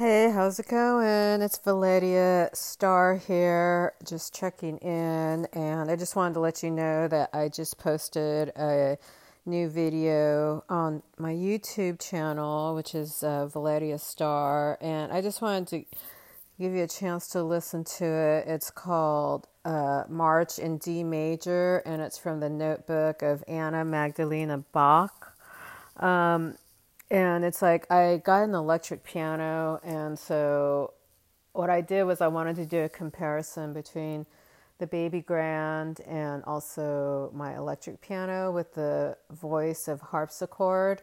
Hey, how's it going? It's Valeria Star here, just checking in. And I just wanted to let you know that I just posted a new video on my YouTube channel, which is uh, Valeria Star. And I just wanted to give you a chance to listen to it. It's called uh, March in D Major, and it's from the notebook of Anna Magdalena Bach. Um, and it's like I got an electric piano, and so what I did was I wanted to do a comparison between the baby grand and also my electric piano with the voice of harpsichord.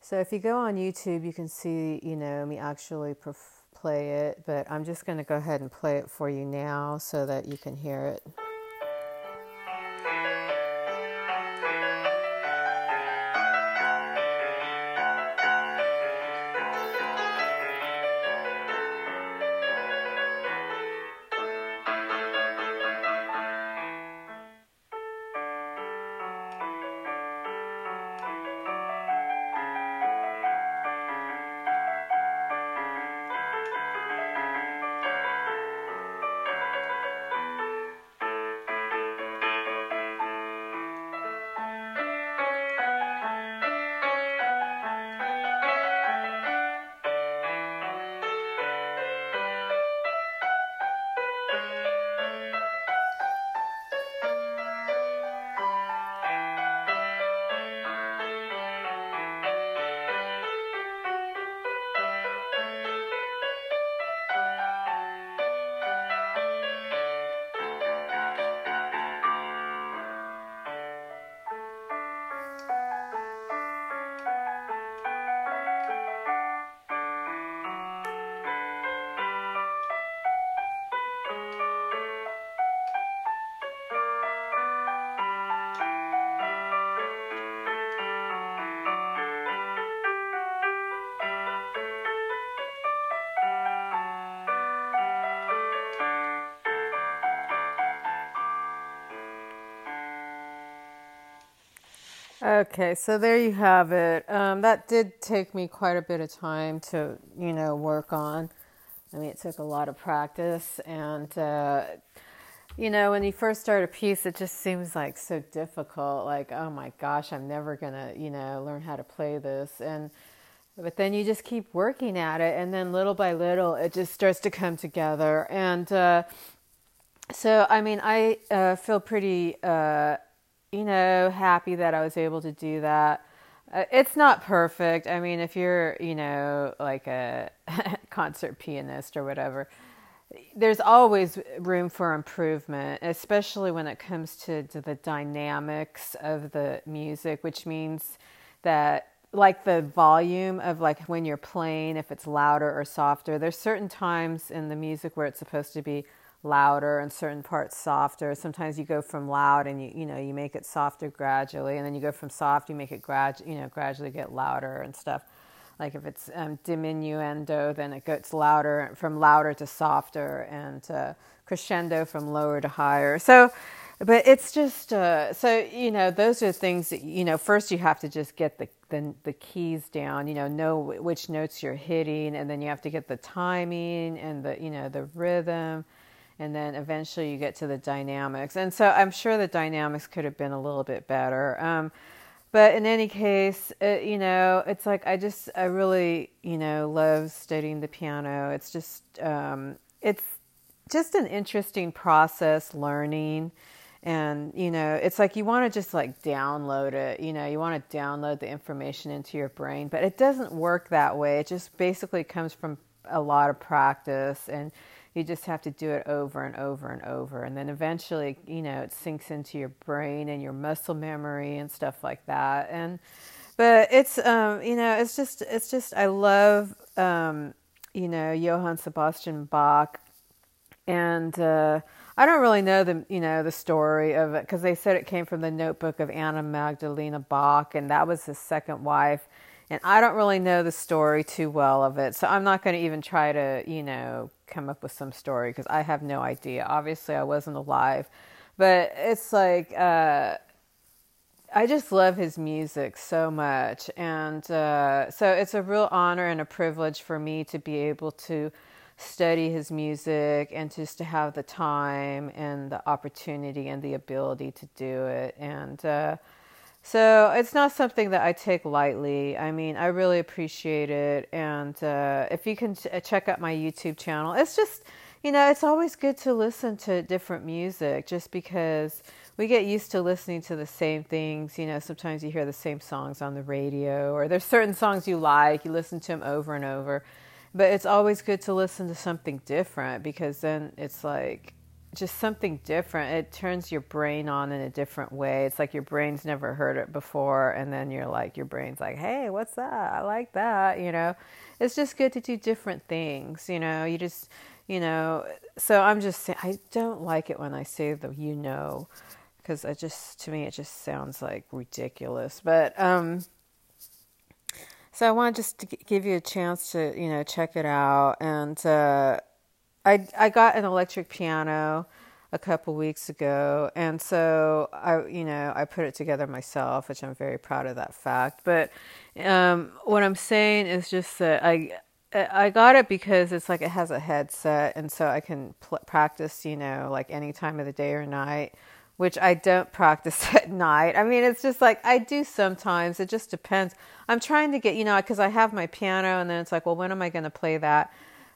So if you go on YouTube, you can see, you know, me actually play it, but I'm just going to go ahead and play it for you now so that you can hear it. Okay, so there you have it. Um, that did take me quite a bit of time to, you know, work on. I mean, it took a lot of practice, and uh, you know, when you first start a piece, it just seems like so difficult. Like, oh my gosh, I'm never gonna, you know, learn how to play this, and but then you just keep working at it, and then little by little, it just starts to come together. And uh, so, I mean, I uh, feel pretty uh, you know, happy that I was able to do that. Uh, it's not perfect. I mean, if you're, you know, like a concert pianist or whatever, there's always room for improvement, especially when it comes to, to the dynamics of the music, which means that like the volume of like when you're playing if it's louder or softer there's certain times in the music where it's supposed to be louder and certain parts softer. Sometimes you go from loud and you you know you make it softer gradually, and then you go from soft you make it grad you know gradually get louder and stuff. Like if it's um, diminuendo, then it gets louder from louder to softer, and uh, crescendo from lower to higher. So, but it's just uh, so you know those are things that you know. First, you have to just get the, the the keys down. You know, know which notes you're hitting, and then you have to get the timing and the you know the rhythm and then eventually you get to the dynamics. And so I'm sure the dynamics could have been a little bit better. Um, but in any case, it, you know, it's like I just I really you know love studying the piano. It's just um, it's just an interesting process learning and you know it's like you want to just like download it you know you want to download the information into your brain but it doesn't work that way it just basically comes from a lot of practice and you just have to do it over and over and over. And then eventually you know it sinks into your brain and your muscle memory and stuff like that. And but it's um you know it's just it's just i love um you know johann sebastian bach. And uh I don't really know the you know the story of it because they said it came from the notebook of Anna Magdalena Bach, and that was his second wife. And I don't really know the story too well of it, so I'm not going to even try to you know come up with some story because I have no idea. Obviously, I wasn't alive, but it's like uh, I just love his music so much. And uh, so it's a real honor and a privilege for me to be able to study his music and just to have the time and the opportunity and the ability to do it. And uh, so it's not something that I take lightly. I mean, I really appreciate it. And uh, if you can ch- check out my YouTube channel, it's just, you know, it's always good to listen to different music just because we get used to listening to the same things. You know, sometimes you hear the same songs on the radio, or there's certain songs you like, you listen to them over and over. But it's always good to listen to something different because then it's like just something different. It turns your brain on in a different way. It's like your brain's never heard it before, and then you're like, your brain's like, hey, what's that? I like that. You know, it's just good to do different things. You know, you just, you know, so I'm just saying, I don't like it when I say the you know because it just to me it just sounds like ridiculous. But um, so I want just to give you a chance to you know check it out, and uh, I I got an electric piano a couple weeks ago, and so I you know I put it together myself, which I'm very proud of that fact. But um, what I'm saying is just that I. I got it because it's like it has a headset, and so I can pl- practice, you know, like any time of the day or night which I don't practice at night. I mean, it's just like I do sometimes. It just depends. I'm trying to get, you know, because I have my piano, and then it's like, well, when am I going to play that?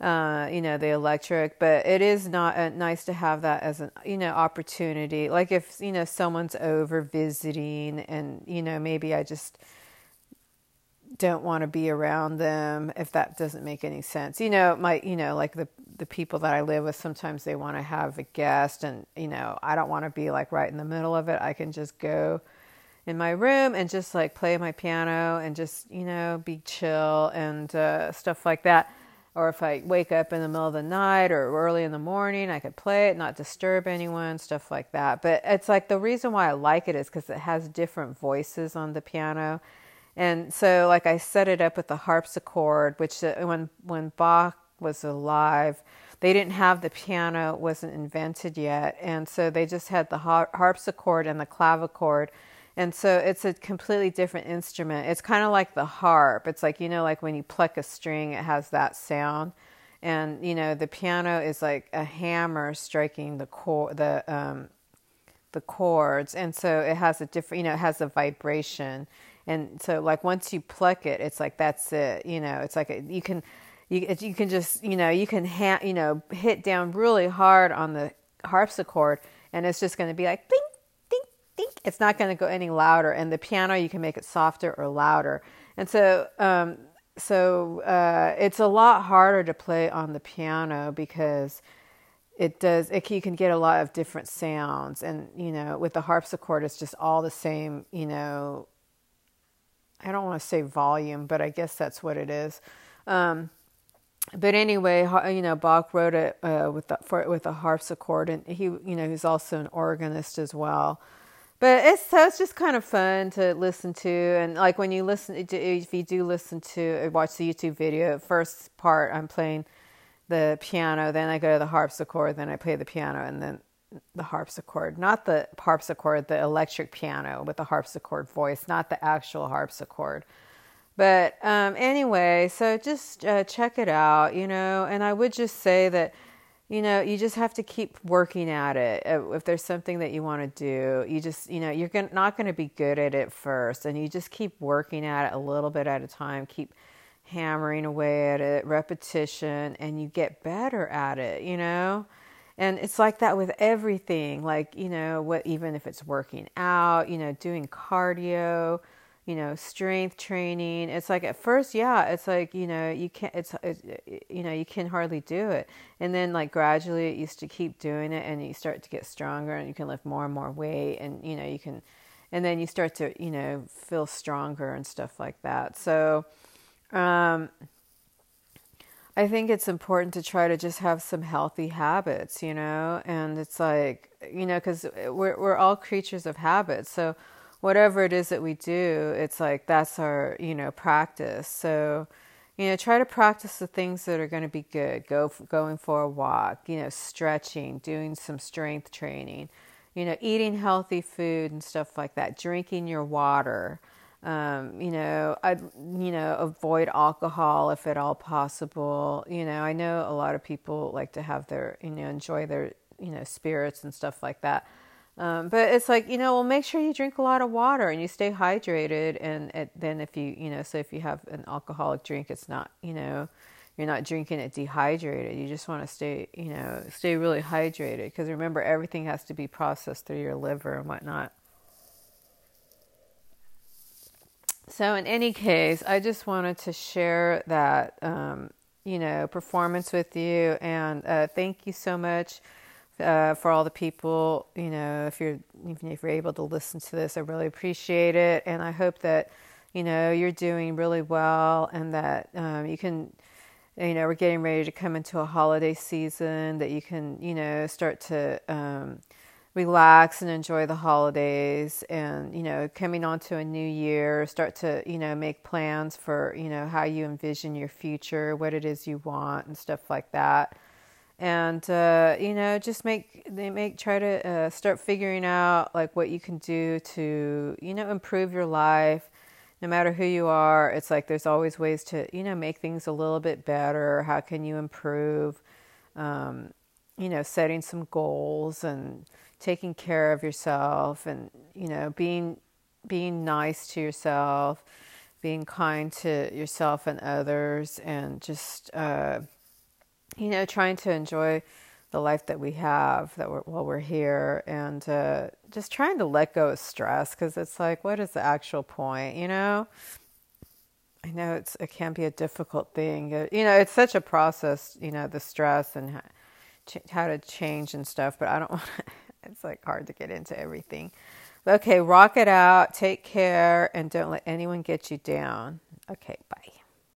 Uh, you know, the electric. But it is not uh, nice to have that as an, you know, opportunity. Like if you know someone's over visiting, and you know, maybe I just don't want to be around them if that doesn't make any sense. You know, my you know, like the the people that I live with sometimes they want to have a guest and you know, I don't want to be like right in the middle of it. I can just go in my room and just like play my piano and just, you know, be chill and uh, stuff like that. Or if I wake up in the middle of the night or early in the morning, I could play it, not disturb anyone, stuff like that. But it's like the reason why I like it is because it has different voices on the piano and so, like I set it up with the harpsichord, which uh, when when Bach was alive, they didn't have the piano; it wasn't invented yet, and so they just had the harpsichord and the clavichord. And so it's a completely different instrument. It's kind of like the harp. It's like you know, like when you pluck a string, it has that sound, and you know, the piano is like a hammer striking the cord, the um, the chords, and so it has a different, you know, it has a vibration and so like once you pluck it it's like that's it you know it's like a, you can you, you can just you know you can ha- you know hit down really hard on the harpsichord and it's just going to be like it's not going to go any louder and the piano you can make it softer or louder and so um, so uh, it's a lot harder to play on the piano because it does it, you can get a lot of different sounds and you know with the harpsichord it's just all the same you know I don't want to say volume, but I guess that's what it is. Um, but anyway, you know, Bach wrote it uh, with the, for, with a harpsichord, and he, you know, he's also an organist as well. But it's so it's just kind of fun to listen to, and like when you listen, if you do listen to uh, watch the YouTube video, first part I'm playing the piano, then I go to the harpsichord, then I play the piano, and then the harpsichord, not the harpsichord, the electric piano with the harpsichord voice, not the actual harpsichord. But um, anyway, so just uh, check it out, you know, and I would just say that, you know, you just have to keep working at it. Uh, if there's something that you want to do, you just, you know, you're not going to be good at it first, and you just keep working at it a little bit at a time, keep hammering away at it, repetition, and you get better at it, you know and it's like that with everything like you know what even if it's working out you know doing cardio you know strength training. It's like at first yeah it's like you know you can't it's, you know you can hardly do it. And then like gradually it used to keep doing it and you start to get stronger and you can lift more and more weight and you know you can and then you start to you know feel stronger and stuff like that. So um I think it's important to try to just have some healthy habits, you know, and it's like, you know, because we're, we're all creatures of habits. So, whatever it is that we do, it's like that's our, you know, practice. So, you know, try to practice the things that are going to be good. Go going for a walk, you know, stretching, doing some strength training, you know, eating healthy food and stuff like that, drinking your water. Um, you know, I you know avoid alcohol if at all possible. You know, I know a lot of people like to have their you know enjoy their you know spirits and stuff like that. Um, but it's like you know, well, make sure you drink a lot of water and you stay hydrated. And it, then if you you know, so if you have an alcoholic drink, it's not you know, you're not drinking it dehydrated. You just want to stay you know stay really hydrated because remember everything has to be processed through your liver and whatnot. So in any case, I just wanted to share that um, you know performance with you, and uh, thank you so much uh, for all the people. You know, if you're even if you're able to listen to this, I really appreciate it, and I hope that you know you're doing really well, and that um, you can. You know, we're getting ready to come into a holiday season that you can, you know, start to um, relax and enjoy the holidays and you know coming on to a new year start to you know make plans for you know how you envision your future what it is you want and stuff like that and uh, you know just make they make try to uh, start figuring out like what you can do to you know improve your life. No matter who you are it's like there's always ways to you know make things a little bit better. How can you improve? Um, you know setting some goals and taking care of yourself and you know being being nice to yourself being kind to yourself and others and just uh, you know, trying to enjoy the life that we have that we're, while we're here and uh, just trying to let go of stress because it's like, what is the actual point, you know? I know it's it can be a difficult thing. You know, it's such a process, you know, the stress and how, to change and stuff, but I don't want it's like hard to get into everything. Okay, rock it out, take care, and don't let anyone get you down. Okay, bye.